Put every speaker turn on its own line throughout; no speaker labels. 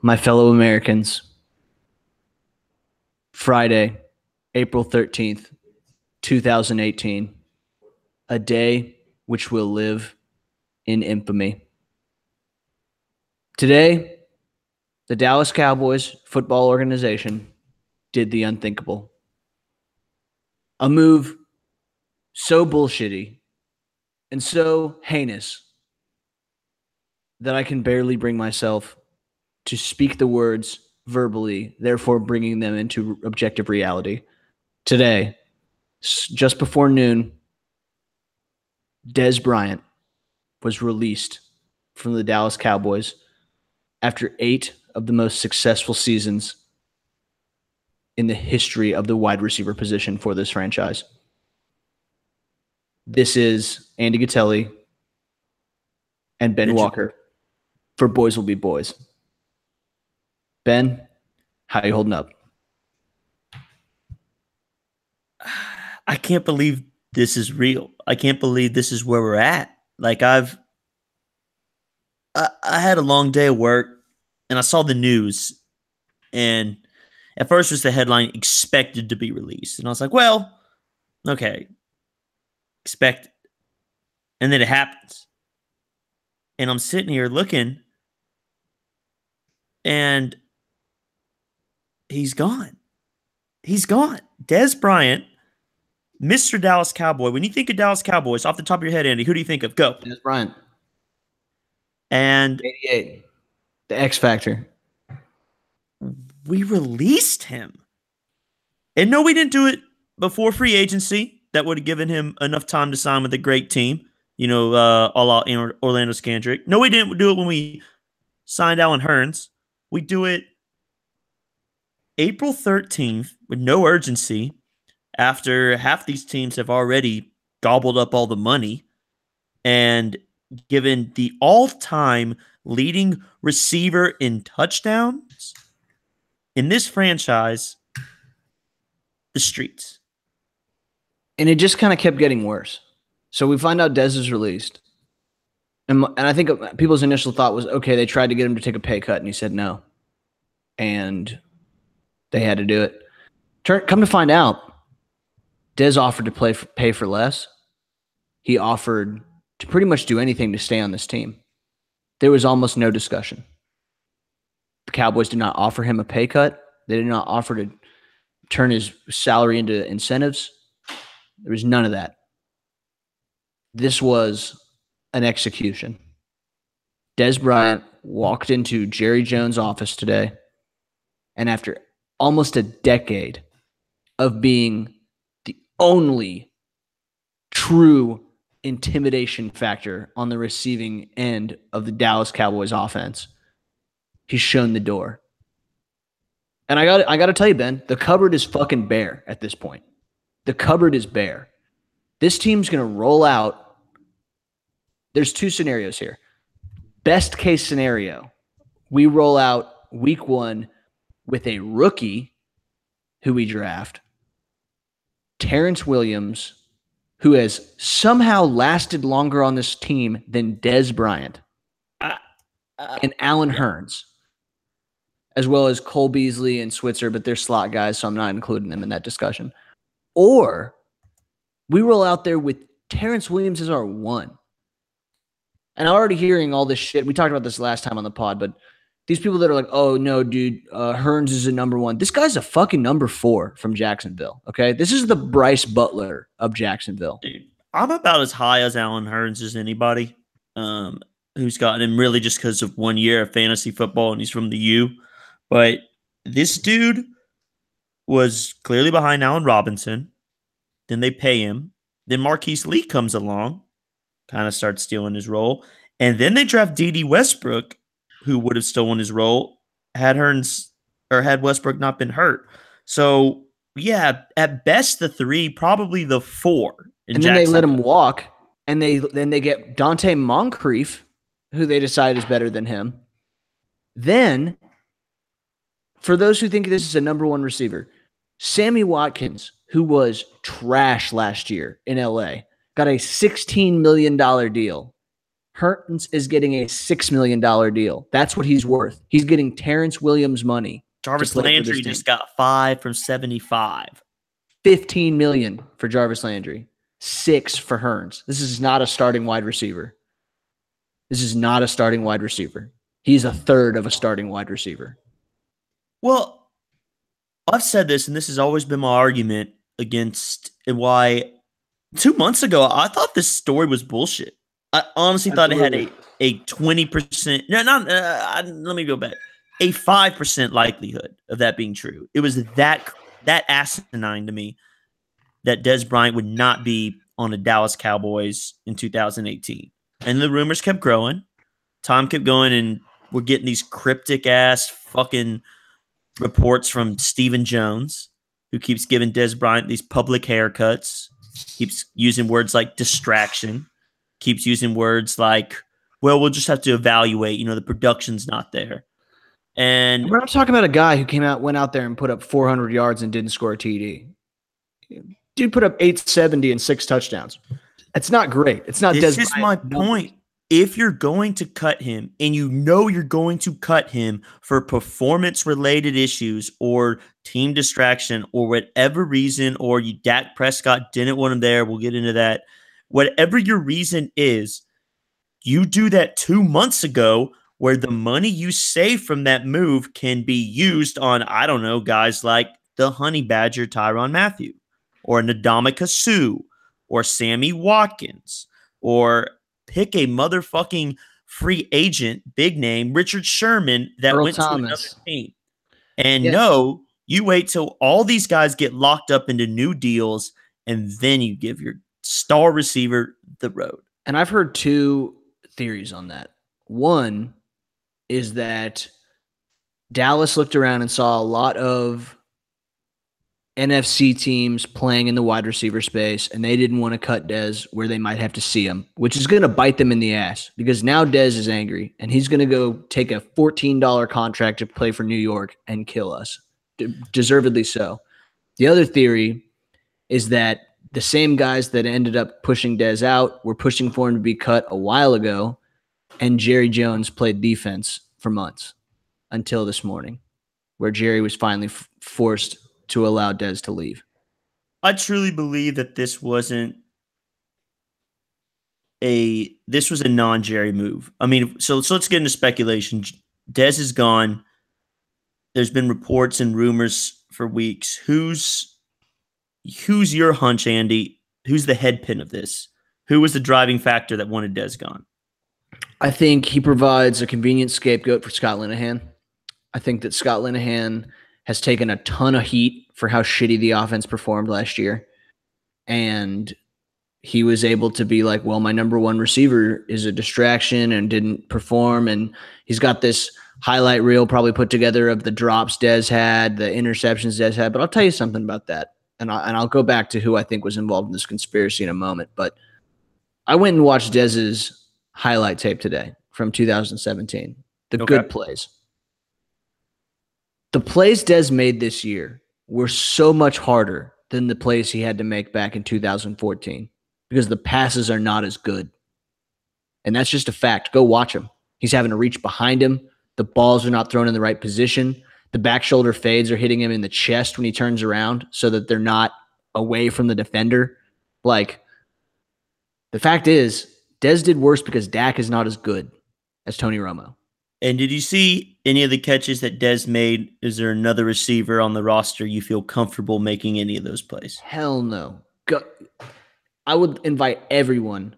my fellow Americans. Friday, April 13th, 2018. A day which will live in infamy. Today, the Dallas Cowboys football organization did the unthinkable. A move so bullshitty and so heinous that I can barely bring myself to speak the words verbally, therefore bringing them into objective reality. Today, just before noon, Dez Bryant was released from the Dallas Cowboys after eight of the most successful seasons in the history of the wide receiver position for this franchise. This is Andy Gatelli and Ben Walker for Boys Will Be Boys. Ben, how you holding up?
I can't believe this is real. I can't believe this is where we're at. Like I've I, I had a long day of work and I saw the news and at first was the headline expected to be released. And I was like, well, okay. Expect and then it happens. And I'm sitting here looking and he's gone. He's gone. Dez Bryant, Mr. Dallas Cowboy. When you think of Dallas Cowboys, off the top of your head, Andy, who do you think of? Go.
Dez Bryant.
And
88. The X Factor.
We released him. And no, we didn't do it before free agency. That would have given him enough time to sign with a great team. You know, uh, all out Orlando Scandrick. No, we didn't do it when we signed Allen Hurns. We do it April 13th with no urgency after half these teams have already gobbled up all the money and given the all-time leading receiver in touchdowns in this franchise the streets.
And it just kind of kept getting worse. So we find out Dez is released. And, and I think people's initial thought was, okay, they tried to get him to take a pay cut, and he said no. And they had to do it. Turn, come to find out, Dez offered to play for, pay for less. He offered to pretty much do anything to stay on this team. There was almost no discussion. The Cowboys did not offer him a pay cut. They did not offer to turn his salary into incentives. There was none of that. This was an execution. Dez Bryant walked into Jerry Jones' office today, and after almost a decade of being the only true intimidation factor on the receiving end of the Dallas Cowboys offense, he's shown the door. And I got I got to tell you, Ben, the cupboard is fucking bare at this point. The cupboard is bare. This team's going to roll out. There's two scenarios here. Best case scenario, we roll out week one with a rookie who we draft, Terrence Williams, who has somehow lasted longer on this team than Dez Bryant uh, uh, and Allen Hurns, as well as Cole Beasley and Switzer, but they're slot guys, so I'm not including them in that discussion. Or we roll out there with Terrence Williams as our one. And I'm already hearing all this shit. We talked about this last time on the pod, but – these people that are like, oh no, dude, uh, Hurns is a number one. This guy's a fucking number four from Jacksonville. Okay, this is the Brice Butler of Jacksonville.
Dude, I'm about as high as Allen Hurns as anybody. Um, who's gotten him really just because of one year of fantasy football and he's from the U. But this dude was clearly behind Allen Robinson. Then they pay him. Then Marquise Lee comes along, kind of starts stealing his role. And then they draft Dede Westbrook, who would have stolen his role had Hurns or had Westbrook not been hurt. So yeah, at best the three, probably the four.
And then they let him walk, and they then they get Donte Moncrief, who they decide is better than him. Then, for those who think this is a number one receiver, Sammy Watkins, who was trash last year in LA, got a $16 million deal Hurns is getting a $6 million deal. That's what he's worth. He's getting Terrence Williams money.
Jarvis Landry just got five from 75.
15 million for Jarvis Landry, six for Hurns. This is not a starting wide receiver. This is not a starting wide receiver. He's a third of a starting wide receiver.
Well, I've said this, and this has always been my argument against why two months ago I thought this story was bullshit. I honestly thought it had a a twenty percent. No, not. Uh, let me go back. A five percent likelihood of that being true. It was that that asinine to me that Dez Bryant would not be on the Dallas Cowboys in 2018, and the rumors kept growing. Tom kept going, and we're getting these cryptic ass fucking reports from Stephen Jones, who keeps giving Dez Bryant these public haircuts, keeps using words like distraction, keeps using words like, well, we'll just have to evaluate, you know, the production's not there. And
We're not talking about a guy who came out, went out there and put up 400 yards and didn't score a TD. Dude put up 870 and six touchdowns. It's not great. It's not.
this
Dez
is my
numbers.
point. If you're going to cut him and you know you're going to cut him for performance related issues or team distraction or whatever reason, or you Dak Prescott didn't want him there, we'll get into that. Whatever your reason is, you do that two months ago where the money you save from that move can be used on, I don't know, guys like the Honey Badger Tyrann Mathieu or Ndamukong Suh or Sammy Watkins or pick a motherfucking free agent, big name, Richard Sherman that
Earl
went
Thomas.
to another team. And
Yeah.
no, you wait till all these guys get locked up into new deals and then you give your star receiver the road.
And I've heard two theories on that. One is that Dallas looked around and saw a lot of NFC teams playing in the wide receiver space, and they didn't want to cut Dez where they might have to see him, which is going to bite them in the ass because now Dez is angry and he's going to go take a $14 contract to play for New York and kill us, deservedly so. The other theory is that the same guys that ended up pushing Dez out were pushing for him to be cut a while ago, and Jerry Jones played defense for months until this morning, where Jerry was finally f- forced to allow Dez to leave.
I truly believe that this wasn't a this was a non-Jerry move. I mean, so, so let's get into speculation. Dez is gone. There's been reports and rumors for weeks. Who's who's your hunch, Andy? Who's the head pin of this? Who was the driving factor that wanted Dez gone?
I think he provides a convenient scapegoat for Scott Linehan. I think that Scott Linehan has taken a ton of heat for how shitty the offense performed last year. And he was able to be like, well, my number one receiver is a distraction and didn't perform. And he's got this highlight reel probably put together of the drops Dez had, the interceptions Dez had. But I'll tell you something about that. And, I, and I'll go back to who I think was involved in this conspiracy in a moment. But I went and watched Dez's highlight tape today from 2017. The
Okay.
good plays. The plays Dez made this year were so much harder than the plays he had to make back in 2014 because the passes are not as good. And that's just a fact. Go watch him. He's having to reach behind him. The balls are not thrown in the right position. The back shoulder fades are hitting him in the chest when he turns around so that they're not away from the defender. Like, the fact is, Dez did worse because Dak is not as good as Tony Romo.
And did you see any of the catches that Dez made? Is there another receiver on the roster you feel comfortable making any of those plays?
Hell no. Go. I would invite everyone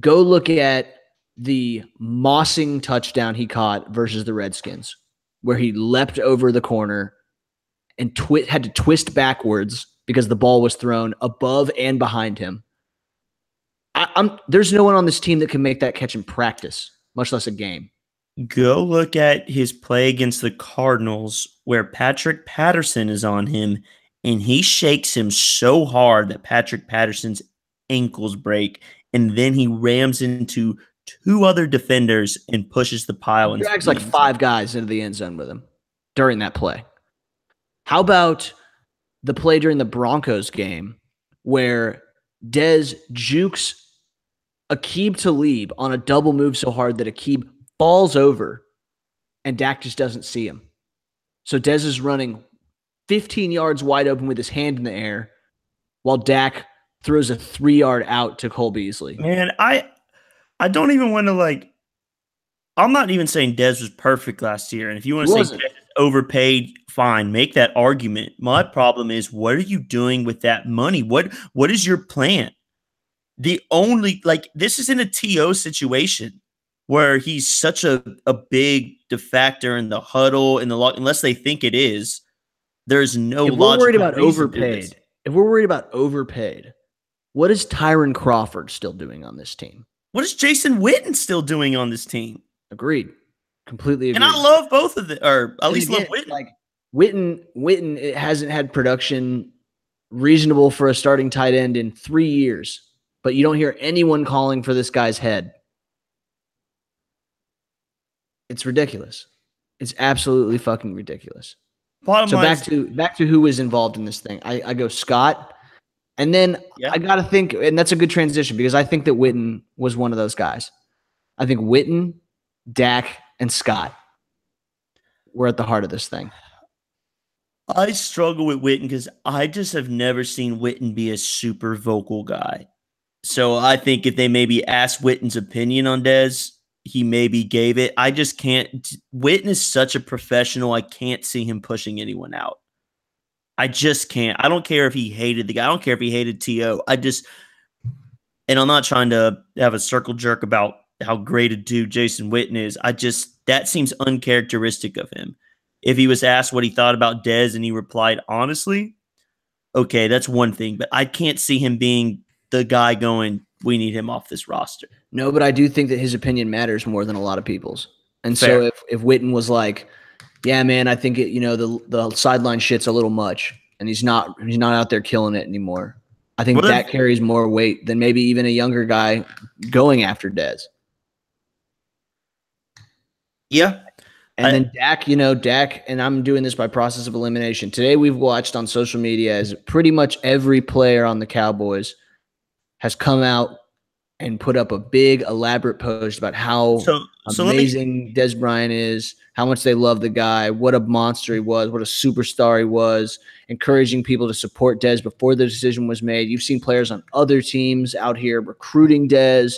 go look at the mossing touchdown he caught versus the Redskins, where he leapt over the corner and twi- had to twist backwards because the ball was thrown above and behind him. I, I'm there's no one on this team that can make that catch in practice, much less a game.
Go look at his play against the Cardinals where Patrick Peterson is on him and he shakes him so hard that Patrick Peterson's ankles break and then he rams into two other defenders and pushes the pile
He
into
drags like five guys into the end zone with him during that play. How about the play during the Broncos game where Dez jukes Aqib Talib on a double move so hard that Aqib falls over and Dak just doesn't see him. So Dez is running 15 yards wide open with his hand in the air while Dak throws a three yard out to Cole Beasley.
Man, I I don't even want to like I'm not even saying Dez was perfect last year. And if you want to say Dez overpaid, fine, make that argument. My problem is what are you doing with that money? What what is your plan? The only like this is in a TO situation where he's such a, a big defactor in the huddle in the log unless they think it is, there's no
if we're worried about overpaid. If we're worried about overpaid, what is Tyrone Crawford still doing on this team?
What is Jason Witten still doing on this team?
Agreed. Completely agreed.
And I love both of them, or at and least again, love Witten.
Like Witten, Witten it hasn't had production reasonable for a starting tight end in three years, but you don't hear anyone calling for this guy's head. It's ridiculous. It's absolutely fucking ridiculous. Bottom so back to back to who was involved in this thing. I, I go Scott, and then yeah. I got to think, and that's a good transition because I think that Witten was one of those guys. I think Witten, Dak, and Scott were at the heart of this thing.
I struggle with Witten because I just have never seen Witten be a super vocal guy. So I think if they maybe asked Witten's opinion on Dez, he maybe gave it. I just can't. Witten is such a professional. I can't see him pushing anyone out. I just can't. I don't care if he hated the guy. I don't care if he hated To. I just, and I'm not trying to have a circle jerk about how great a dude Jason Witten is. I just that seems uncharacteristic of him. If he was asked what he thought about Dez and he replied honestly, okay, that's one thing. But I can't see him being the guy going, we need him off this roster.
No, but I do think that his opinion matters more than a lot of people's. And Fair. so if if Witten was like, yeah, man, I think it, you know, the the sideline shit's a little much, and he's not he's not out there killing it anymore. I think well, that carries more weight than maybe even a younger guy going after Dez.
Yeah.
And I, then Dak, you know, Dak, and I'm doing this by process of elimination. Today we've watched on social media as pretty much every player on the Cowboys has come out and put up a big elaborate post about how so, so amazing me, Dez Bryant is, how much they love the guy, what a monster he was, what a superstar he was, encouraging people to support Dez before the decision was made. You've seen players on other teams out here recruiting Dez.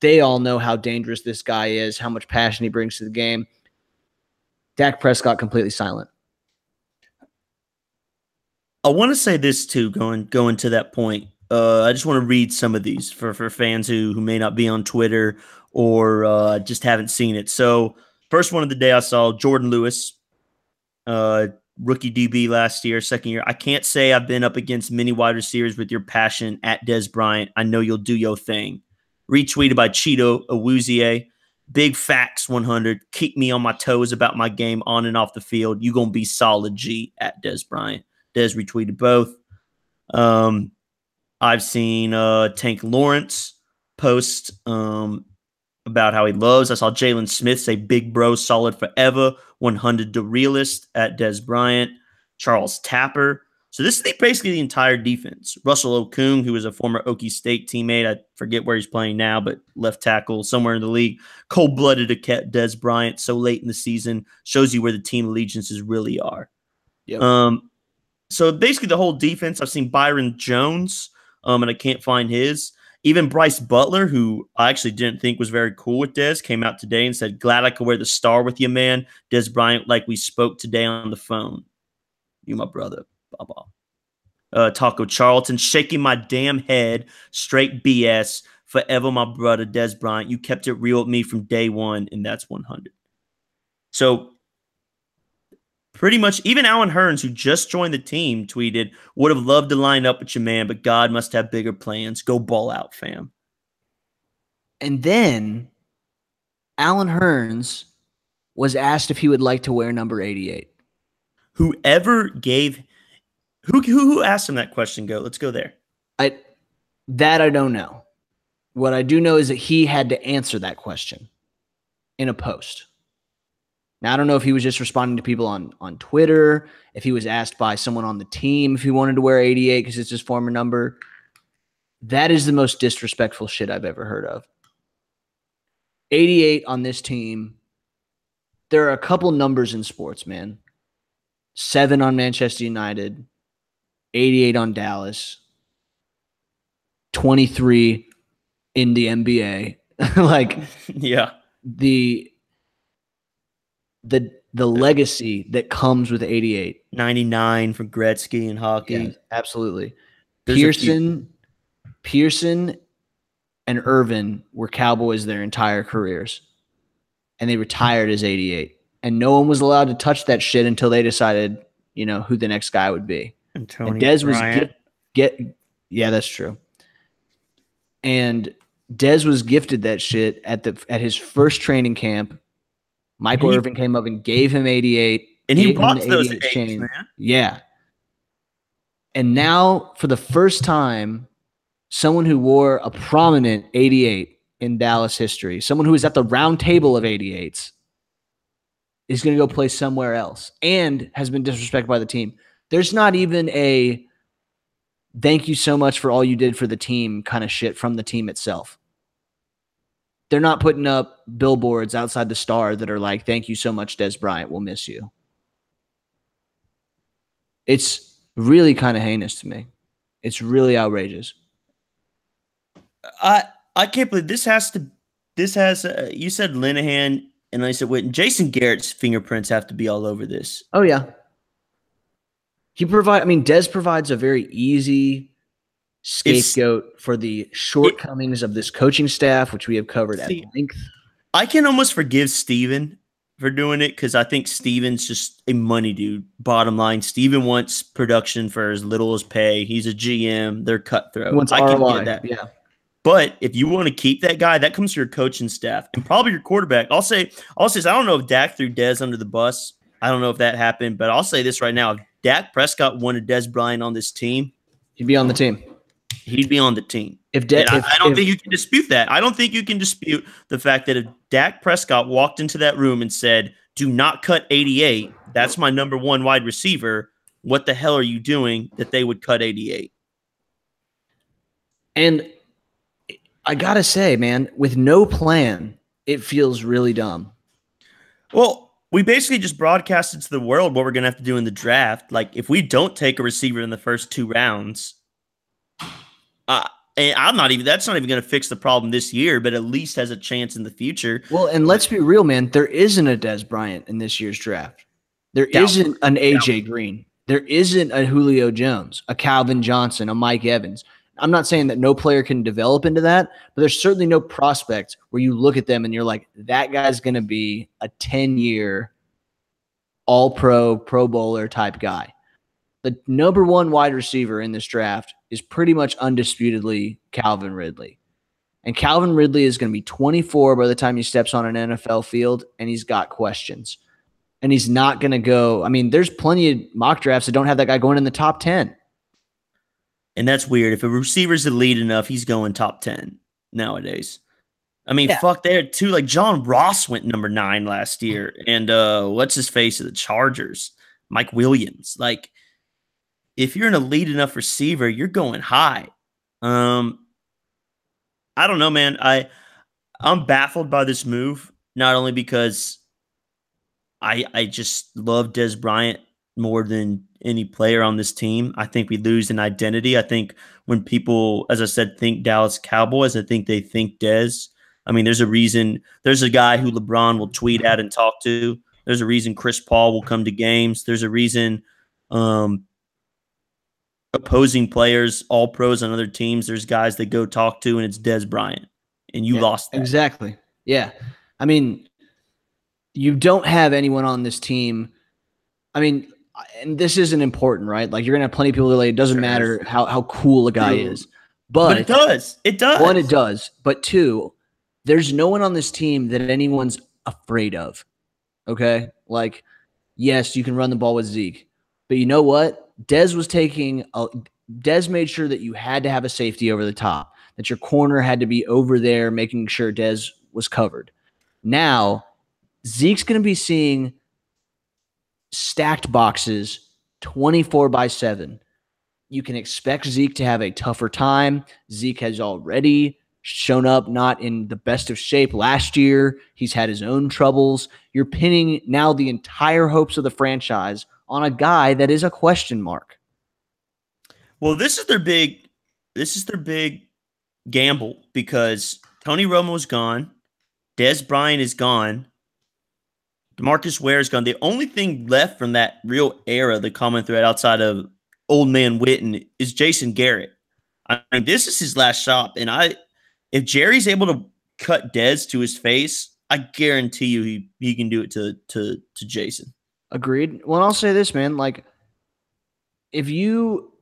They all know how dangerous this guy is, how much passion he brings to the game. Dak Prescott completely silent.
I want to say this too, going going to that point. Uh, I just want to read some of these for, for fans who, who may not be on Twitter or uh, just haven't seen it. So, first one of the day I saw Jourdan Lewis, uh, rookie DB last year, second year. I can't say I've been up against many wide receivers with your passion at Dez Bryant. I know you'll do your thing. Retweeted by Chido Awuzie. Big facts 100. Keep me on my toes about my game on and off the field. You gonna be solid G at Dez Bryant. Dez retweeted both. Um, I've seen uh, Tank Lawrence post um, about how he loves. I saw Jaylon Smith say "Big Bro, solid forever." 100 the realist at Dez Bryant. Charles Tapper. So this is basically the entire defense. Russell Okung, who was a former Okie State teammate, I forget where he's playing now, but left tackle somewhere in the league. Cold blooded to Dez Bryant so late in the season shows you where the team allegiances really are. Yep. Um, so basically the whole defense. I've seen Byron Jones um, and I can't find his. Even Brice Butler, who I actually didn't think was very cool with Dez, came out today and said, Glad I could wear the star with you, man. Dez Bryant, like we spoke today on the phone. You, my brother. Baba. Uh, Taco Charlton, shaking my damn head. Straight BS. Forever, my brother, Dez Bryant. You kept it real with me from day one, and that's 100. So pretty much even Allen Hurns, who just joined the team, tweeted, would have loved to line up with your man, but God must have bigger plans. Go ball out, fam.
And then Allen Hurns was asked if he would like to wear number 88.
Whoever gave who who, who asked him that question, go. Let's go there.
I that I don't know. What I do know is that he had to answer that question in a post. Now I don't know if he was just responding to people on on Twitter, if he was asked by someone on the team if he wanted to wear 88 because it's his former number. That is the most disrespectful shit I've ever heard of. 88 on this team. There are a couple numbers in sports, man. Seven on Manchester United, 88 on Dallas, 23 in the NBA. like,
yeah.
The the the legacy that comes with 88.
99 for Gretzky and hockey. Yeah,
absolutely. There's Pearson, Pearson and Irvin were Cowboys their entire careers. And they retired as 88. And no one was allowed to touch that shit until they decided, you know, who the next guy would be.
And and Dez was get,
get yeah, that's true. And Dez was gifted that shit at the at his first training camp Michael he, Irvin came up and gave him 88.
And he bought those eights, chain. man.
Yeah. And now, for the first time, someone who wore a prominent 88 in Dallas history, someone who is at the round table of 88s, is going to go play somewhere else and has been disrespected by the team. There's not even a thank you so much for all you did for the team kind of shit from the team itself they're not putting up billboards outside the star that are like, thank you so much, Dez Bryant. We'll miss you. It's really kind of heinous to me. It's really outrageous.
I I can't believe this has to this has uh, you said Linehan and I said wait Jason Garrett's fingerprints have to be all over this.
Oh yeah. He provide I mean Dez provides a very easy scapegoat it's, for the shortcomings it, of this coaching staff, which we have covered see, at length.
I can almost forgive Stephen for doing it because I think Stephen's just a money dude. Bottom line, Stephen wants production for as little as pay. He's a GM. They're cutthroat. He
wants I ROI. can get that.
Yeah. But if you want to keep that guy, that comes to your coaching staff and probably your quarterback. I'll say, I'll say, I don't know if Dak threw Dez under the bus. I don't know if that happened, but I'll say this right now: if Dak Prescott wanted Dez Bryant on this team,
he'd be on the team
he'd be on the team.
If, De- if
I, I, don't if, think you can dispute that. I don't think you can dispute the fact that if Dak Prescott walked into that room and said, "Do not cut 88. That's my number one wide receiver." What the hell are you doing that they would cut 88?
And I gotta say, man, with no plan, it feels really dumb.
Well, we basically just broadcasted to the world what we're gonna have to do in the draft. Like, if we don't take a receiver in the first two rounds, uh, and I'm not even that's not even going to fix the problem this year, but at least has a chance in the future.
Well, and let's be real, man. There isn't a Dez Bryant in this year's draft. There not an AJ Green. There isn't a Julio Jones, a Calvin Johnson, a Mike Evans. I'm not saying that no player can develop into that, but there's certainly no prospect where you look at them and you're like, that guy's going to be a 10 year all pro, pro bowler type guy. The number one wide receiver in this draft is pretty much undisputedly Calvin Ridley. And Calvin Ridley is going to be 24 by the time he steps on an NFL field, and he's got questions. And he's not going to go. I mean, there's plenty of mock drafts that don't have that guy going in the top 10.
And that's weird. If a receiver's elite enough, he's going top 10 nowadays. I mean, yeah. fuck there too. Like John Ross went number nine last year. And uh what's his face of the Chargers? Mike Williams. Like if you're an elite enough receiver, you're going high. Um, I don't know, man. I I'm baffled by this move, not only because I I just love Dez Bryant more than any player on this team. I think we lose an identity. I think when people, as I said, think Dallas Cowboys, I think they think Dez. I mean, there's a reason. There's a guy who LeBron will tweet at and talk to. There's a reason Chris Paul will come to games. There's a reason um, opposing players, all pros on other teams, there's guys that go talk to, and it's Dez Bryant, and you
yeah,
lost that.
exactly. Yeah, I mean, you don't have anyone on this team. I mean, and this isn't important, right? Like you're gonna have plenty of people that like it doesn't sure matter how how cool a guy is, but,
but it does. It does.
One, it does. But two, there's no one on this team that anyone's afraid of. Okay, like yes, you can run the ball with Zeke, but you know what? Dez was taking a, Dez made sure that you had to have a safety over the top, that your corner had to be over there, making sure Dez was covered. Now, Zeke's going to be seeing stacked boxes 24 by 7. you can expect Zeke to have a tougher time. Zeke has already shown up not in the best of shape last year. He's had his own troubles. You're pinning now the entire hopes of the franchise on a guy that is a question mark.
Well, this is their big this is their big gamble because Tony Romo's gone, Dez Bryant is gone, Demarcus Ware is gone. The only thing left from that real era, the common thread outside of old man Witten, is Jason Garrett. I mean, this is his last shot, and I, if Jerry's able to cut Dez to his face, I guarantee you he he can do it to to to Jason.
Agreed. Well, I'll say this, man. Like, if you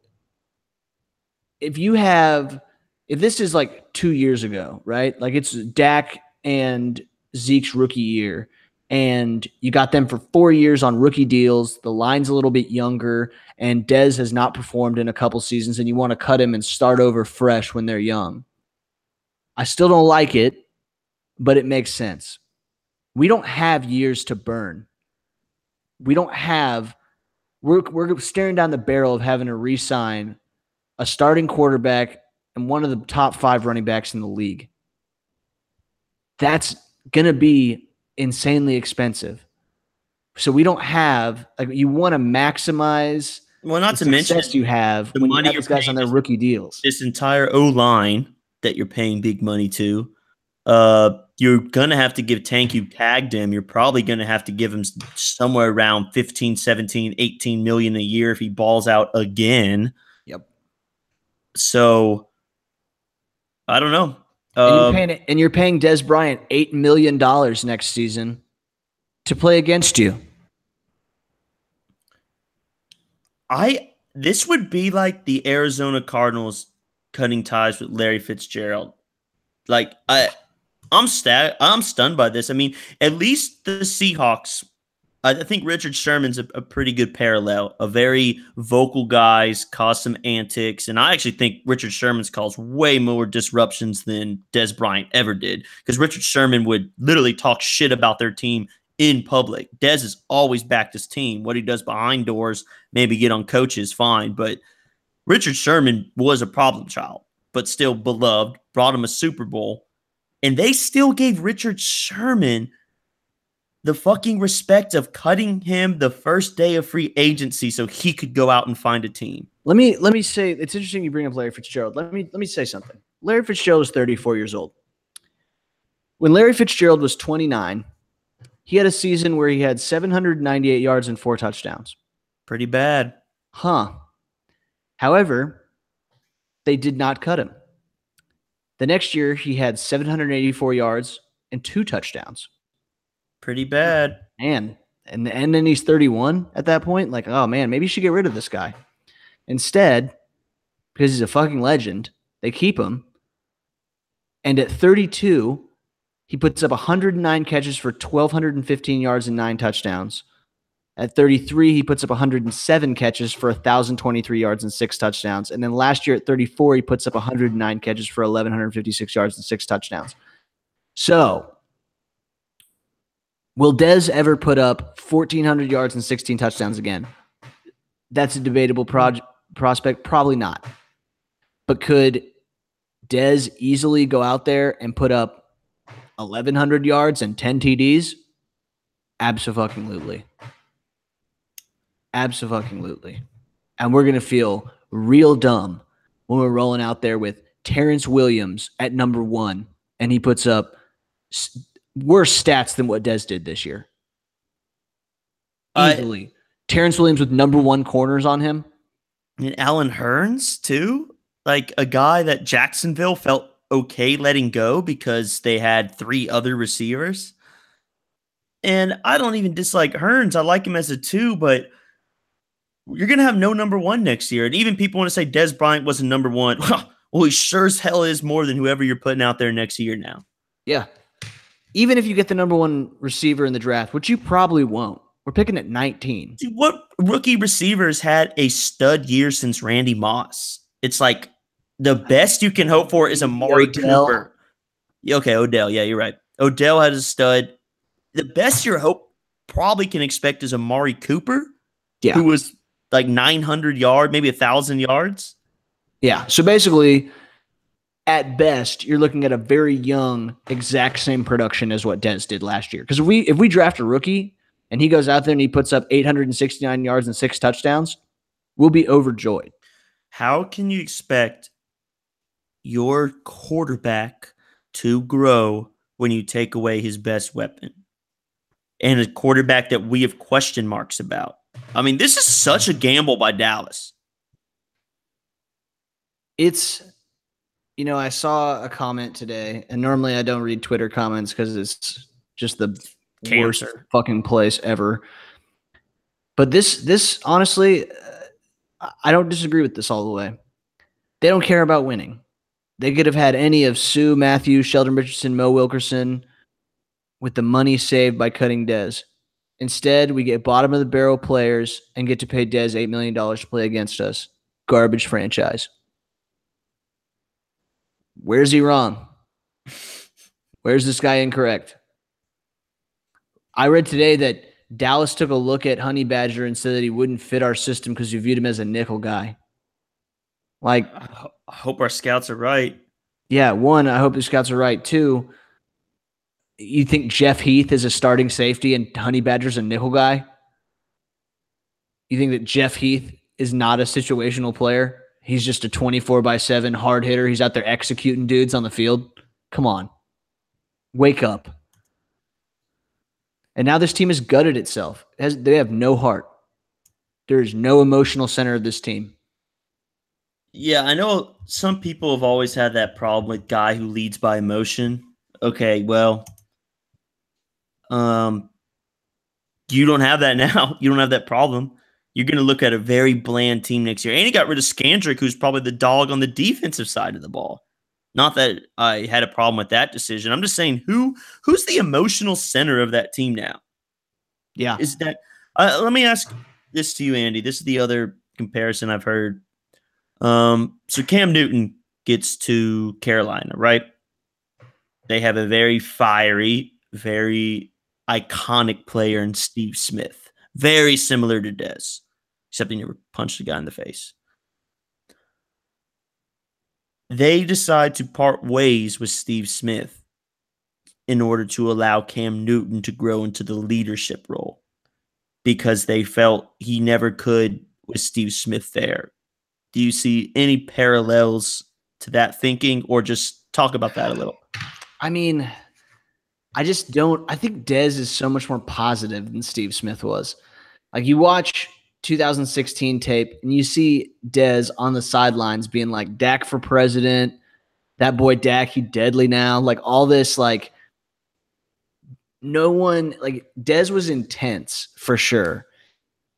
if you have if this is like two years ago, right? Like it's Dak and Zeke's rookie year, and you got them for four years on rookie deals. The line's a little bit younger, and Dez has not performed in a couple seasons, and you want to cut him and start over fresh when they're young. I still don't like it, but it makes sense. We don't have years to burn. We don't have. We're we're staring down the barrel of having to re-sign a starting quarterback and one of the top five running backs in the league. That's gonna be insanely expensive. So we don't have like you want to maximize
well, not to mention
you have
the
when
money
you have guys on their rookie deals.
this entire O line that you're paying big money to. Uh, you're gonna have to give Tank. You tagged him. You're probably gonna have to give him somewhere around 15, 17, 18 million a year if he balls out again.
Yep.
So I don't know.
And you're
Um,
paying and you're paying Dez Bryant eight million dollars next season to play against you.
I this would be like the Arizona Cardinals cutting ties with Larry Fitzgerald. Like I I'm sta- I'm stunned by this. I mean, at least the Seahawks I think Richard Sherman's a, a pretty good parallel. A very vocal guys, cause some antics, and I actually think Richard Sherman's caused way more disruptions than Dez Bryant ever did. Because Richard Sherman would literally talk shit about their team in public. Dez has always backed his team. What he does behind doors, maybe get on coaches, fine. But Richard Sherman was a problem child, but still beloved, brought him a Super Bowl. And they still gave Richard Sherman the fucking respect of cutting him the first day of free agency so he could go out and find a team.
Let me let me say it's interesting you bring up Larry Fitzgerald. Let me let me say something. Larry Fitzgerald is 34 years old. When Larry Fitzgerald was 29, he had a season where he had 798 yards and four touchdowns.
Pretty bad.
Huh. However, they did not cut him. The next year, he had 784 yards and two touchdowns.
Pretty bad.
Man, and and then he's 31 at that point. Like, oh man, maybe you should get rid of this guy. Instead, because he's a fucking legend, they keep him. And at 32, he puts up 109 catches for 1,215 yards and nine touchdowns. At 33, he puts up 107 catches for 1,023 yards and six touchdowns. And then last year at 34, he puts up 109 catches for 1,156 yards and six touchdowns. So, will Dez ever put up 1,400 yards and 16 touchdowns again? That's a debatable proj- prospect. Probably not. But could Dez easily go out there and put up 1,100 yards and 10 TDs? Absolutely. Absolutely. And we're going to feel real dumb when we're rolling out there with Terrence Williams at number one and he puts up worse stats than what Dez did this year.
I-
Easily. Terrence Williams with number one corners on him.
And Allen Hurns, too. Like a guy that Jacksonville felt okay letting go because they had three other receivers. And I don't even dislike Hurns. I like him as a two, but you're going to have no number one next year. And even people want to say Dez Bryant wasn't number one. well, he sure as hell is more than whoever you're putting out there next year now.
Yeah. Even if you get the number one receiver in the draft, which you probably won't, we're picking at 19.
Dude, what rookie receivers had a stud year since Randy Moss? It's like the best you can hope for is Amari
Odell.
Cooper. Okay, Odell. Yeah, you're right. Odell had a stud. The best your hope probably can expect is Amari Cooper,
Yeah.
who was like 900 yard, maybe a thousand yards.
Yeah. So basically, at best, you're looking at a very young, exact same production as what Dez did last year. Because if we if we draft a rookie and he goes out there and he puts up 869 yards and six touchdowns, we'll be overjoyed.
How can you expect your quarterback to grow when you take away his best weapon? And a quarterback that we have question marks about. I mean, this is such a gamble by Dallas.
It's you know, I saw a comment today, and normally I don't read Twitter comments because it's just the
Cancer.
worst fucking place ever. But this, this honestly, uh, I don't disagree with this all the way. They don't care about winning. They could have had any of Suh, Mathieu, Sheldon Richardson, Mo Wilkerson with the money saved by cutting Dez. Instead, we get bottom of the barrel players and get to pay Dez $8 million to play against us. Garbage franchise. Where's he wrong? Where's this guy incorrect? I read today that Dallas took a look at Honey Badger and said that he wouldn't fit our system because you viewed him as a nickel guy. Like,
I ho- I hope our scouts are right.
yeah, one, I hope the scouts are right. Two, you think Jeff Heath is a starting safety and Honey Badger's a nickel guy? You think that Jeff Heath is not a situational player? He's just a 24 by 7 hard hitter. He's out there executing dudes on the field. Come on. Wake up. And now this team has gutted itself. It has, they have no heart. There is no emotional center of this team.
Yeah, I know some people have always had that problem with guy who leads by emotion. Okay, well, um, you don't have that now. You don't have that problem. You're going to look at a very bland team next year. And he got rid of Scandrick, who's probably the dog on the defensive side of the ball. Not that I had a problem with that decision. I'm just saying who who's the emotional center of that team now?
Yeah.
Is that uh, let me ask this to you, Andy. This is the other comparison I've heard. Um, so Cam Newton gets to Carolina, right? They have a very fiery, very iconic player in Steve Smith, very similar to Dez, except he never punched a guy in the face. They decide to part ways with Steve Smith in order to allow Cam Newton to grow into the leadership role because they felt he never could with Steve Smith there. Do you see any parallels to that thinking or just talk about that a little?
I mean, I just don't. I think Dez is so much more positive than Steve Smith was. Like you watch 2016 tape and you see Dez on the sidelines being like Dak for president. That boy Dak, he deadly now. Like all this, like no one like Dez was intense for sure,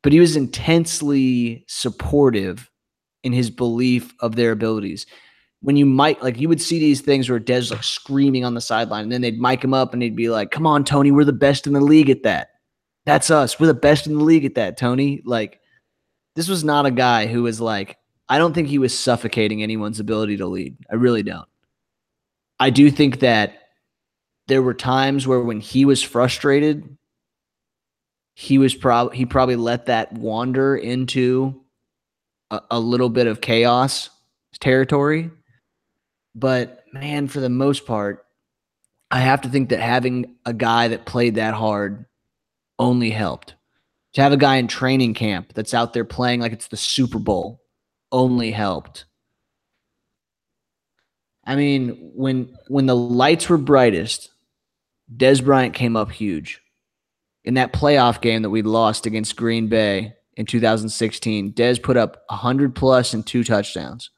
but he was intensely supportive in his belief of their abilities when you might like you would see these things where Dez like screaming on the sideline, and then they'd mic him up and he'd be like, "Come on, Tony, we're the best in the league at that. That's us. We're the best in the league at that, Tony." Like, this was not a guy who was like, I don't think he was suffocating anyone's ability to lead. I really don't. I do think that there were times where when he was frustrated, he was probably he probably let that wander into a, a little bit of chaos territory. But man, for the most part, I have to think that having a guy that played that hard only helped. To have a guy in training camp that's out there playing like it's the Super Bowl only helped. I mean, when when the lights were brightest, Dez Bryant came up huge. In that playoff game that we lost against Green Bay in 2016, Des put up 100 plus and two touchdowns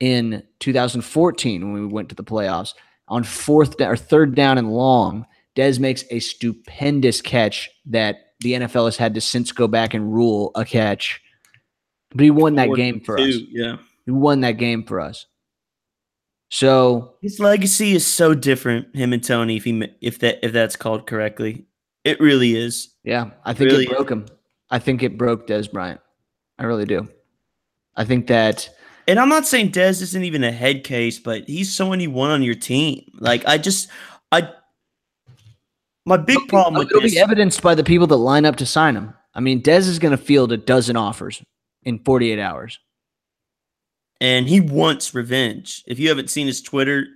in 2014 when we went to the playoffs on fourth down, or third down and long. Dez makes a stupendous catch that the NFL has had to since go back and rule a catch. But he won that game for us.
Yeah.
He won that game for us. So
His legacy is so different, him and Tony, if he if that if that's called correctly. It really is.
yeah, I think
Really?
it broke him. I think it broke Dez Bryant. I really do. I think that
And I'm not saying Dez isn't even a head case, but he's someone you want on your team. Like I just I my big problem with
it'll
this,
be evidenced by the people that line up to sign him. I mean, Dez is going to field a dozen offers in 48 hours.
And he wants revenge. If you haven't seen his Twitter,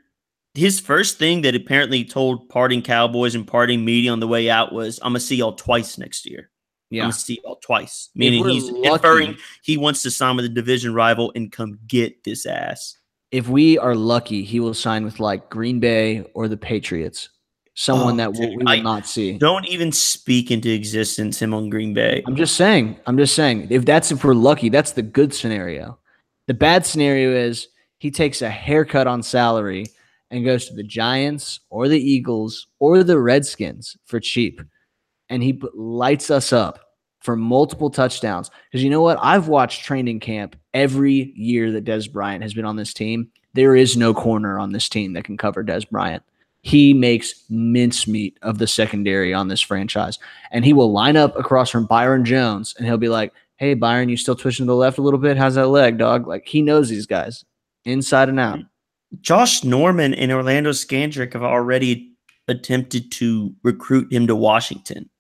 his first thing that apparently told parting Cowboys and parting media on the way out was, I'm going to see y'all twice next year.
Yeah.
I'm going to see y'all twice. Meaning he's
lucky-
inferring he wants to sign with a division rival and come get this ass.
If we are lucky, he will sign with like Green Bay or the Patriots. Someone
Oh,
that we
dude,
we will
I-
not see.
Don't even speak into existence him on Green Bay.
I'm just saying. I'm just saying. If that's if we're lucky, that's the good scenario. The bad scenario is he takes a haircut on salary and goes to the Giants or the Eagles or the Redskins for cheap, and he lights us up for multiple touchdowns. Because you know what? I've watched training camp every year that Dez Bryant has been on this team. There is no corner on this team that can cover Dez Bryant. He makes mincemeat of the secondary on this franchise and he will line up across from Byron Jones and he'll be like, Hey, Byron, you still twitching to the left a little bit? How's that leg, dog? Like he knows these guys inside and out.
Josh Norman and Orlando Scandrick have already attempted to recruit him to Washington.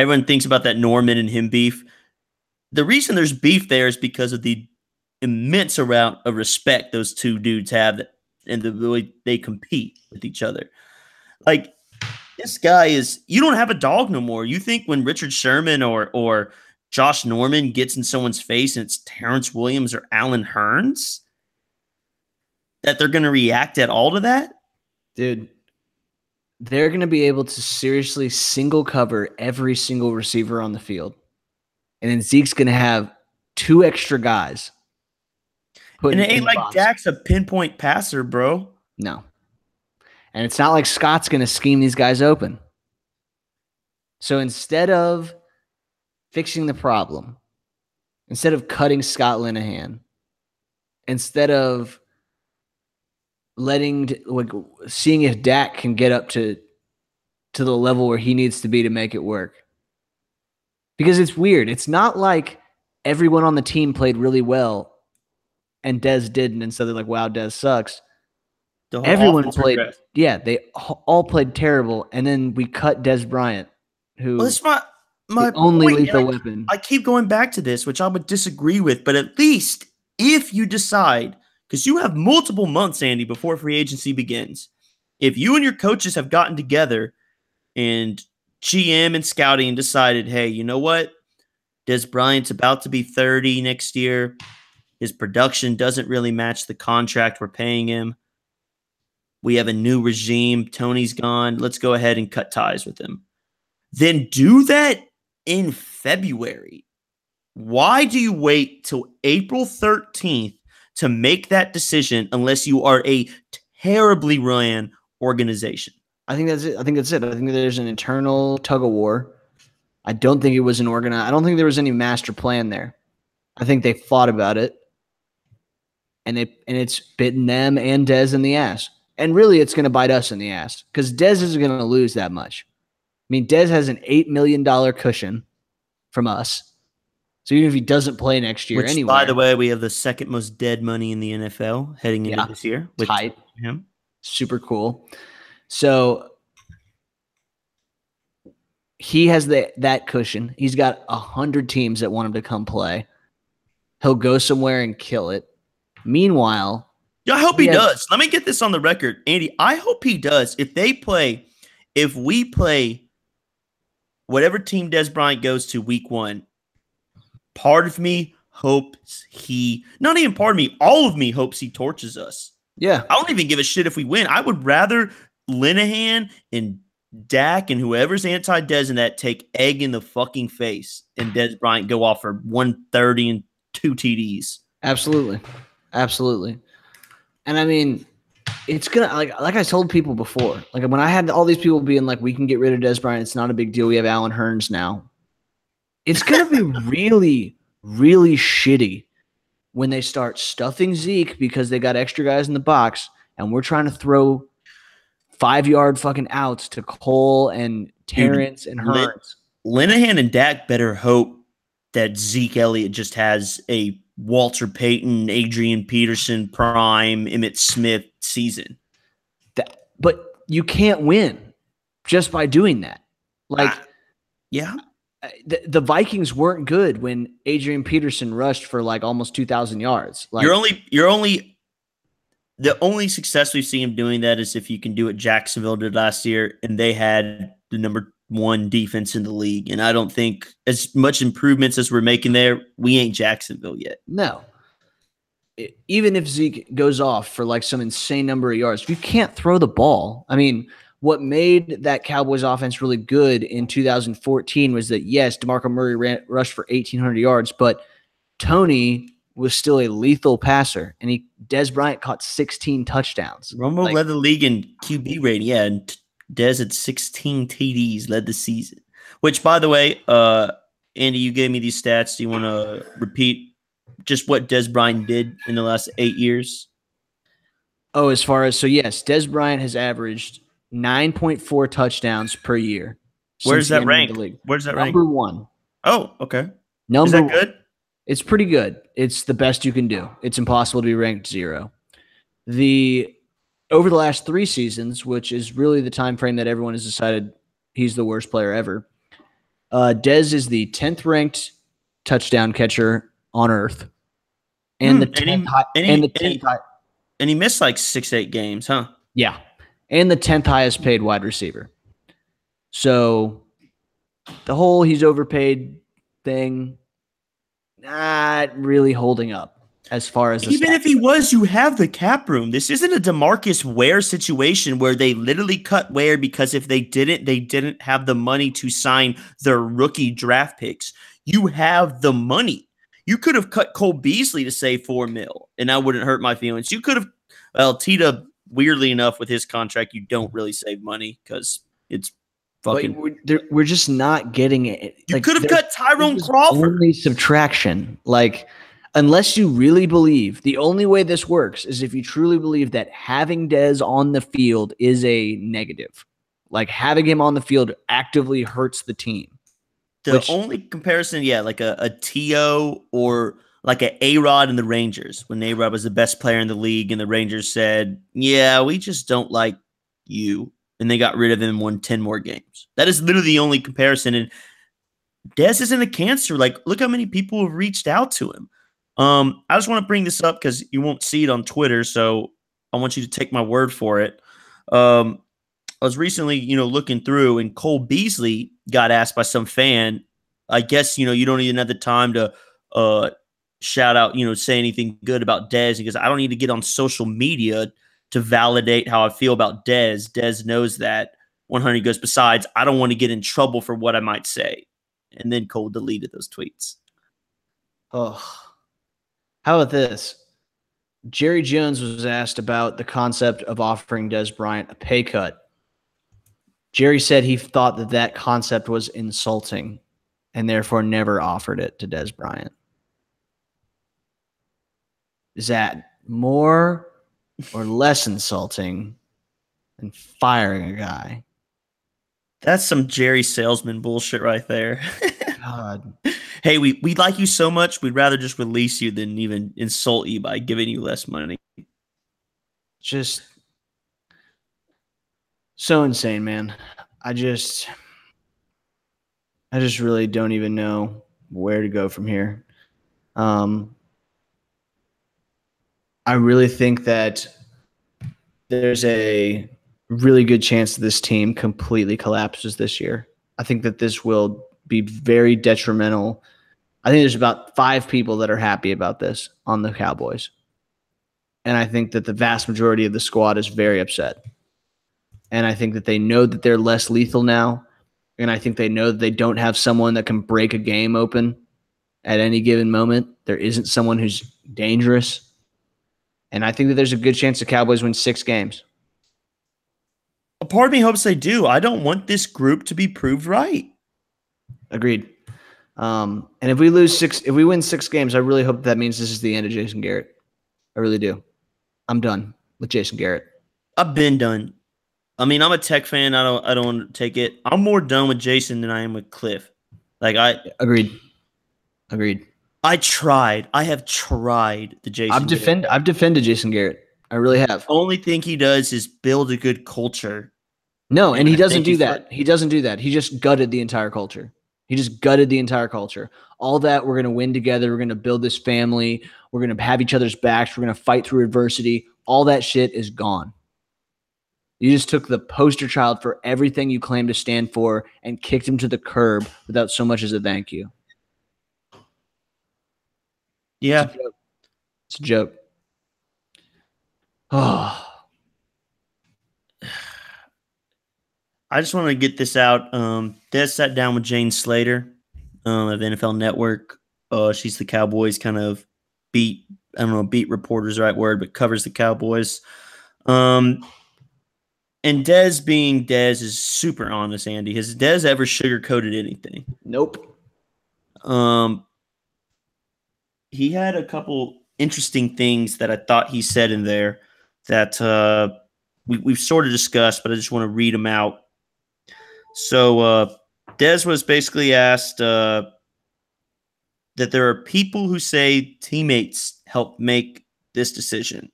Everyone thinks about that Norman and him beef. The reason there's beef there is because of the immense amount of respect those two dudes have that, and the way they compete with each other. Like this guy is you don't have a dog no more. You think when Richard Sherman or or Josh Norman gets in someone's face and it's Terrence Williams or Allen Hurns that they're going to react at all to that?
Dude, they're going to be able to seriously single cover every single receiver on the field. And then Zeke's going to have two extra guys.
And it ain't like
box.
Dak's a pinpoint passer, bro.
No. And it's not like Scott's going to scheme these guys open. So instead of fixing the problem, instead of cutting Scott Linehan, instead of letting like seeing if Dak can get up to to the level where he needs to be to make it work. Because it's weird. It's not like everyone on the team played really well and Dez didn't, and so they're like, wow, Dez sucks. Everyone played-
regressed.
Yeah, they all played terrible, and then we cut Dez Bryant, who
Well, that's my my
only
point,
lethal
I-
weapon.
I keep going back to this, which I would disagree with, but at least if you decide, because you have multiple months, Andy, before free agency begins, if you and your coaches have gotten together and GM and scouting decided, hey, you know what? Dez Bryant's about to be 30 next year. His production doesn't really match the contract we're paying him. We have a new regime. Tony's gone. Let's go ahead and cut ties with him. Then do that in February. Why do you wait till April 13th to make that decision unless you are a terribly run organization?
I think that's it. I think that's it. I think there's an internal tug of war. I don't think it was an organized. I don't think there was any master plan there. I think they fought about it, and it and it's bitten them and Dez in the ass. And really, it's going to bite us in the ass because Dez isn't going to lose that much. I mean, Dez has an eight million dollar cushion from us, so even if he doesn't play next year,
Which,
anyway,
by the way, we have the second most dead money in the NFL heading into
Yeah.
this year with him.
super cool. So he has the, that cushion. He's got a hundred teams that want him to come play. He'll go somewhere and kill it. Meanwhile,
Yeah, I hope he
Yeah.
does. Let me get this on the record, Andy. I hope he does. If they play, if we play whatever team Dez Bryant goes to week one, part of me hopes he, not even part of me, all of me hopes he torches us.
yeah,
I don't even give a shit if we win. I would rather Linehan and Dak and whoever's anti Dez in that take egg in the fucking face and Dez Bryant go off for 130 and two TDs.
absolutely, absolutely. And I mean, it's gonna like like I told people before. Like when I had all these people being like, "We can get rid of Dez Bryant. It's not a big deal. We have Allen Hurns now." It's gonna be really, really shitty when they start stuffing Zeke because they got extra guys in the box, and we're trying to throw five yard fucking outs to Cole and Terrence and
Lit-
Hurns.
Linehan and Dak better hope that Zeke Elliott just has a Walter Payton, Adrian Peterson, Prime, Emmitt Smith season.
That, but you can't win just by doing that. Like
Ah, Yeah.
Uh, the, the Vikings weren't good when Adrian Peterson rushed for like almost 2,000 yards. Like,
you're only you're only the only success we've seen him doing that is if you can do what Jacksonville did last year, and they had the number one defense in the league. And I don't think as much improvements as we're making there, we ain't Jacksonville yet.
No. Even if Zeke goes off for like some insane number of yards, if you can't throw the ball, I mean, what made that Cowboys offense really good in 2014 was that yes, DeMarco Murray ran, rushed for 1,800 yards, but Tony was still a lethal passer, and he Dez Bryant caught 16 touchdowns.
Romo like, led the league in QB rating. Yeah, and Dez had 16 TDs, led the season. Which, by the way, uh, Andy, you gave me these stats. Do you want to repeat just what Dez Bryant did in the last eight years?
Oh, as far as so, yes, Dez Bryant has averaged 9.4 touchdowns per year.
Where's that rank? Where's that
Number
rank?
one.
Oh, okay.
Number
Is that good?
It's pretty good. It's the best you can do. It's impossible to be ranked zero. The over the last three seasons, which is really the time frame that everyone has decided he's the worst player ever. Uh, Dez is the tenth ranked touchdown catcher on earth, and hmm, the tenth and, high, and, and, the tenth
high, and he missed like six eight games, huh?
Yeah, and the tenth highest paid wide receiver. So the whole he's overpaid thing, not really holding up as far as
even if he was, you have the cap room. This isn't a Demarcus Ware situation where they literally cut Ware because if they didn't, they didn't have the money to sign their rookie draft picks. You have the money. You could have cut Cole Beasley to save four mil, and that wouldn't hurt my feelings. You could have, well, Tita. Weirdly enough, with his contract, you don't really save money because it's fucking.
We're, we're, just not getting it.
You like, could have cut Tyrone Crawford.
Only subtraction, like unless you really believe the only way this works is if you truly believe that having Dez on the field is a negative. Like having him on the field actively hurts the team.
The which, only comparison, yeah, like a, a T.O. or like a A Rod in the Rangers when A Rod was the best player in the league and the Rangers said, Yeah, we just don't like you. And they got rid of him and won 10 more games. That is literally the only comparison. And Dez isn't a cancer. Like, look how many people have reached out to him. Um, I just want to bring this up because you won't see it on Twitter, so I want you to take my word for it. Um, I was recently, you know, looking through, and Cole Beasley got asked by some fan. I guess you know you don't even have the time to uh, shout out, you know, say anything good about Dez because I don't need to get on social media to validate how I feel about Dez. Dez knows that. 100 goes. Besides, I don't want to get in trouble for what I might say. And then Cole deleted those tweets.
Oh, how about this? Jerry Jones was asked about the concept of offering Dez Bryant a pay cut. Jerry said he thought that that concept was insulting and therefore never offered it to Dez Bryant. Is that more or less insulting than firing a guy?
That's some Jerry salesman bullshit right there. God hey, we we like you so much, we'd rather just release you than even insult you by giving you less money.
Just so insane, man. I just I just really don't even know where to go from here. Um I really think that there's a really good chance that this team completely collapses this year. I think that this will be very detrimental. I think there's about five people that are happy about this on the Cowboys. And I think that the vast majority of the squad is very upset. And I think that they know that they're less lethal now. And I think they know that they don't have someone that can break a game open at any given moment. There isn't someone who's dangerous. And I think that there's a good chance the Cowboys win six games.
A part of me hopes they do. I don't want this group to be proved right.
Agreed. Um, and if we lose six, if we win six games, I really hope that means this is the end of Jason Garrett. I really do. I'm done with Jason Garrett.
I've been done. I mean, I'm a tech fan. I don't. I don't want to take it. I'm more done with Jason than I am with Cliff. Like I
agreed. Agreed.
I tried. I have tried the Jason.
I've defend. I've defended Jason Garrett. I really have.
The only thing he does is build a good culture.
No, and he doesn't do that. For- he doesn't do that. He just gutted the entire culture. He just gutted the entire culture. All that we're going to win together. We're going to build this family. We're going to have each other's backs. We're going to fight through adversity. All that shit is gone. You just took the poster child for everything you claim to stand for and kicked him to the curb without so much as a thank you.
Yeah.
It's a joke. It's a joke. Oh.
I just want to get this out. Um, Dez sat down with Jane Slater um, of NFL Network. Uh, she's the Cowboys kind of beat. I don't know, beat reporter is the right word, but covers the Cowboys. Um, and Dez being Dez is super honest. Andy has Dez ever sugarcoated anything?
Nope.
Um, he had a couple interesting things that I thought he said in there that uh, we, we've sort of discussed, but I just want to read them out. So uh, Dez was basically asked uh, that there are people who say teammates helped make this decision.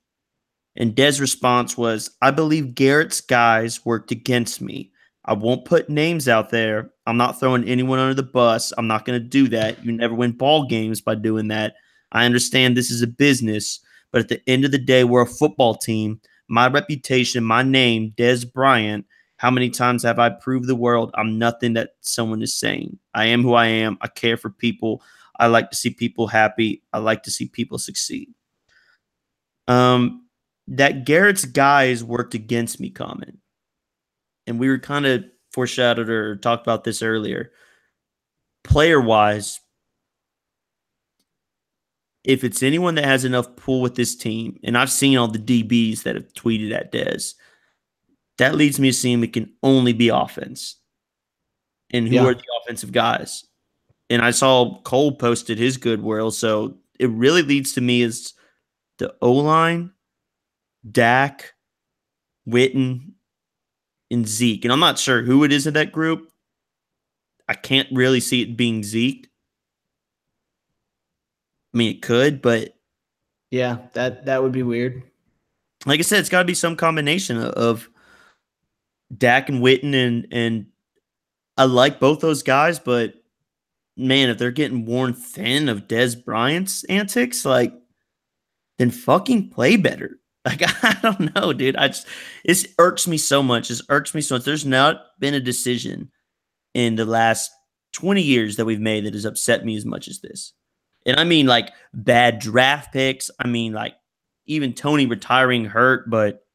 And Dez' response was, I believe Garrett's guys worked against me. I won't put names out there. I'm not throwing anyone under the bus. I'm not going to do that. You never win ball games by doing that. I understand this is a business, but at the end of the day, we're a football team. My reputation, my name, Dez Bryant. How many times have I proved the world I'm nothing that someone is saying? I am who I am. I care for people. I like to see people happy. I like to see people succeed. Um, that Garrett's guys worked against me comment. And we were kind of foreshadowed or talked about this earlier. Player wise, if it's anyone that has enough pull with this team, and I've seen all the DBs that have tweeted at Dez, that leads me to seeing it can only be offense. And who
Yeah.
are the offensive guys? And I saw Cole posted his good goodwill. So it really leads to me as the O line, Dak, Witten, and Zeke. And I'm not sure who it is in that group. I can't really see it being Zeke. I mean, it could, but
Yeah, that that would be weird.
like I said, it's got to be some combination of, of Dak and Witten, and and I like both those guys, but man, if they're getting worn thin of Dez Bryant's antics, like then fucking play better. Like I don't know, dude. I just it irks me so much. It irks me so much. There's not been a decision in the last 20 years that we've made that has upset me as much as this. And I mean like bad draft picks. I mean like even Tony retiring hurt, but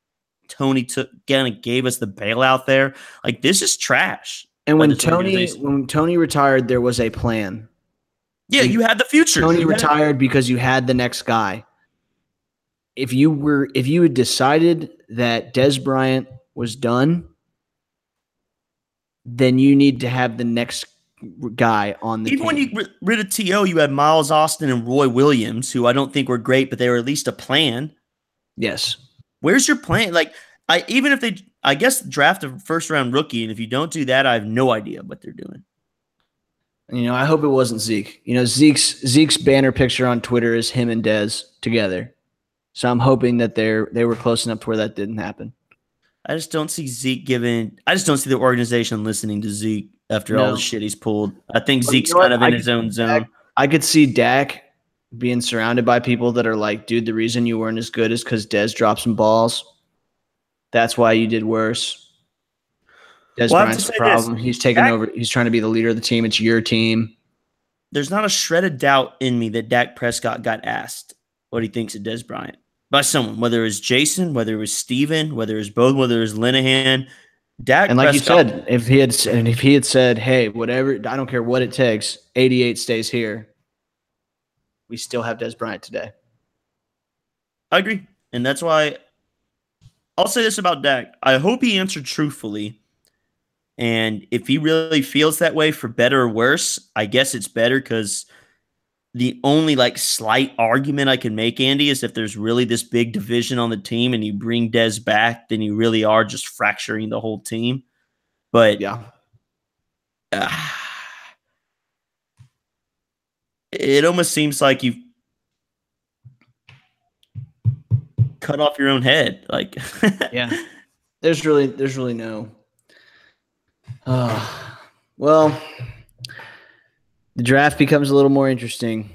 Tony took kind of gave us the bailout there. Like this is trash.
And when Tony when Tony retired, there was a plan.
Yeah, you had the future.
Tony
You had-
retired because you had the next guy. If you were if you had decided that Dez Bryant was done, then you need to have the next guy on the
Even when you got rid of To, you had Miles Austin and Roy Williams, who I don't think were great, but they were at least a plan.
yes.
Where's your plan? Like, I even if they, I guess draft a first round rookie, and if you don't do that, I have no idea what they're doing.
You know, I hope it wasn't Zeke. You know, Zeke's Zeke's banner picture on Twitter is him and Dez together. So I'm hoping that they're they were close enough to where that didn't happen.
I just don't see Zeke giving. I just don't see the organization listening to Zeke after all
No.
the shit he's pulled. I think
Well, you
Zeke's
know
kind of
I
in
could
his own
see
zone.
Dak- I could see Dak being surrounded by people that are like, dude, the reason you weren't as good is because Dez dropped some balls. That's why you did worse. Dez
Well,
Bryant's the
say this.
problem. He's taking
Dak-
over. He's trying to be the leader of the team. It's your team.
There's not a shred of doubt in me that Dak Prescott got asked what he thinks of Dez Bryant by someone, whether it was Jason, whether it was Stephen, whether it was both, whether it was Linehan. Dak
And like
Prescott,
you said, if he had and if he had said, "Hey, whatever, I don't care what it takes, 88 stays here," we still have Dez Bryant today.
I agree. And that's why I'll say this about Dak. I hope he answered truthfully. And if he really feels that way for better or worse, I guess it's better because the only like slight argument I can make, Andy, is if there's really this big division on the team and you bring Dez back, then you really are just fracturing the whole team. But
Yeah,
ah, it almost seems like you've cut off your own head. Like,
yeah. There's really, there's really no. Uh, well, the draft becomes a little more interesting.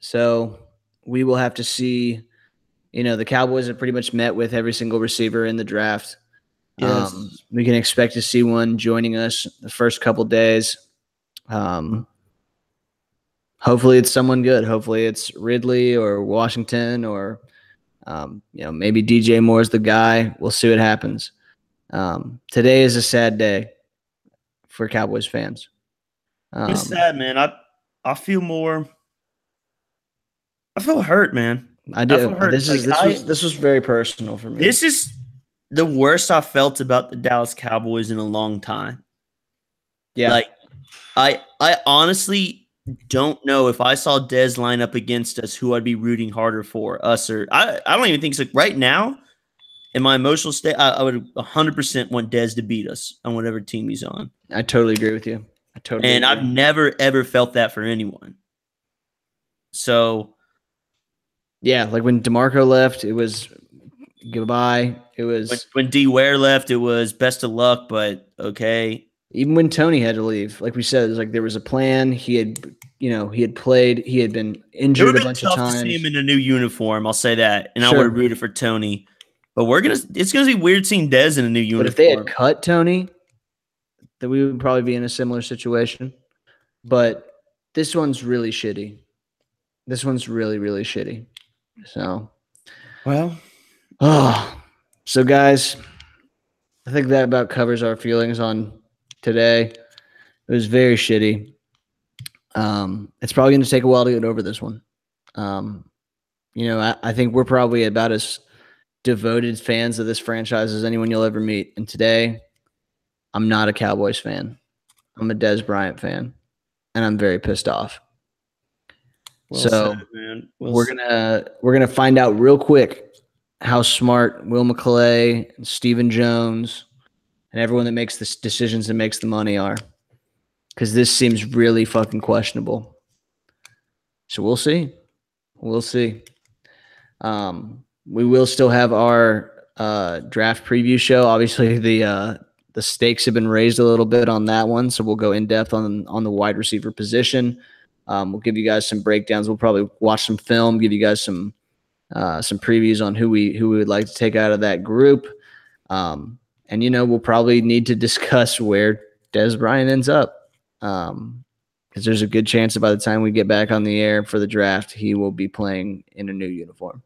So we will have to see. You know, the Cowboys have pretty much met with every single receiver in the draft.
Yes.
Um, we can expect to see one joining us the first couple days. Um, hopefully, it's someone good. Hopefully, it's Ridley or Washington or um, you know maybe DJ Moore's the guy. We'll see what happens. Um, today is a sad day for Cowboys fans. Um,
it's sad, man. I I feel more. I feel hurt, man.
I do.
feel hurt.
This is
Like,
this
I-
was this was very personal for me.
This is the worst I felt about the Dallas Cowboys in a long time.
yeah,
Like, I I honestly don't know if I saw Dez line up against us, who I'd be rooting harder for us or I. I don't even think so. Right now, in my emotional state, I, I would 100 percent want Dez to beat us on whatever team he's on,
I totally agree with you. I totally.
and I've never ever felt that for anyone. So
yeah, like when Demarco left, it was goodbye. It was
when, when D Ware left, it was best of luck, but okay.
even when Tony had to leave. Like we said, it was like there was a plan. He had, you know, he had played. He had been injured
would
a
have been
bunch of
times. to see him in a new uniform. I'll say that, and I would have rooted for Tony. But we're gonna. It's gonna be weird seeing Dez in a new uniform.
But if they had cut Tony, then we would probably be in a similar situation. But this one's really shitty. This one's really, really shitty. So,
well,
oh, so guys, I think that about covers our feelings on today. It was very shitty. Um, it's probably going to take a while to get over this one. Um, you know, I, I think we're probably about as devoted fans of this franchise as anyone you'll ever meet. And today, I'm not a Cowboys fan. I'm a Dez Bryant fan, and I'm very pissed off.
well
So,
said, man. Well
we're
said.
gonna we're gonna find out real quick how smart Will McClay and Stephen Jones and everyone that makes the decisions and makes the money are, because this seems really fucking questionable. So we'll see, we'll see. Um, we will still have our uh, draft preview show. Obviously, the uh, the stakes have been raised a little bit on that one, so we'll go in depth on on the wide receiver position. Um, we'll give you guys some breakdowns. We'll probably watch some film, give you guys some uh, some previews on who we who we would like to take out of that group. Um, and you know, we'll probably need to discuss where Dez Bryant ends up. Um, because there's a good chance that by the time we get back on the air for the draft, he will be playing in a new uniform.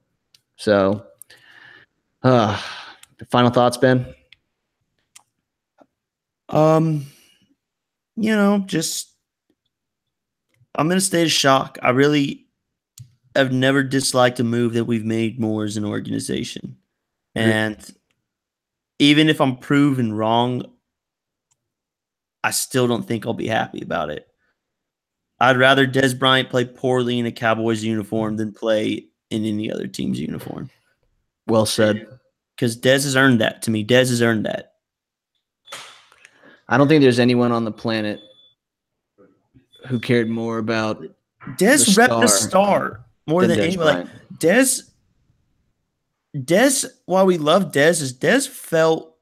So, uh, final thoughts, Ben?
Um, you know, just I'm in a state of shock. I really have never disliked a move that we've made more as an organization, and even if I'm proven wrong, I still don't think I'll be happy about it. I'd rather Dez Bryant play poorly in a Cowboys uniform than play in any other team's uniform
Well said.
because Des has earned that to me. Des has earned that.
I don't think there's anyone on the planet who cared more about
Dez
The
rep the
star
star more
than
than anyone. Like, Dez, Dez, while we love Dez, is Dez felt.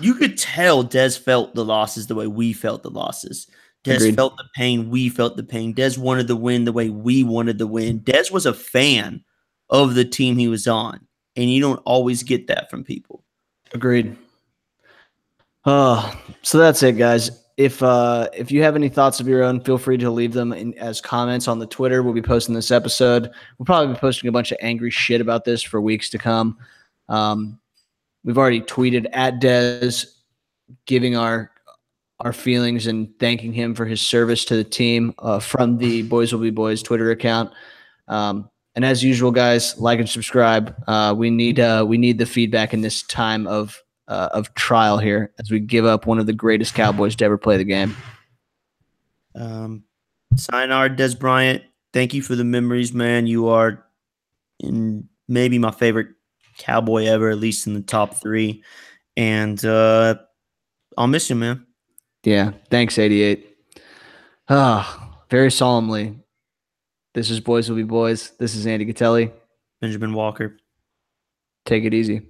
You could tell Dez felt the losses the way we felt the losses. Dez
Agreed.
felt the pain. We felt the pain. Dez wanted the win the way we wanted the win. Dez was a fan of the team he was on, and you don't always get that from people.
Agreed. Oh, so that's it, guys. If uh, if you have any thoughts of your own, feel free to leave them in, as comments on the Twitter. We'll be posting this episode. We'll probably be posting a bunch of angry shit about this for weeks to come. Um, we've already tweeted at Dez, giving our our feelings and thanking him for his service to the team uh, from the Boys Will Be Boys Twitter account. Um, and as usual, guys, like and subscribe. Uh, we need uh, we need the feedback in this time of uh, of trial here as we give up one of the greatest Cowboys to ever play the game.
Um, Sayonara, Dez Bryant. Thank you for the memories, man. You are in maybe my favorite cowboy ever, at least in the top three. And uh, I'll miss you, man.
Yeah, thanks, 88. Ah, very solemnly. This is Boys Will Be Boys. This is Andy Gatelli.
Benjamin Walker.
Take it easy.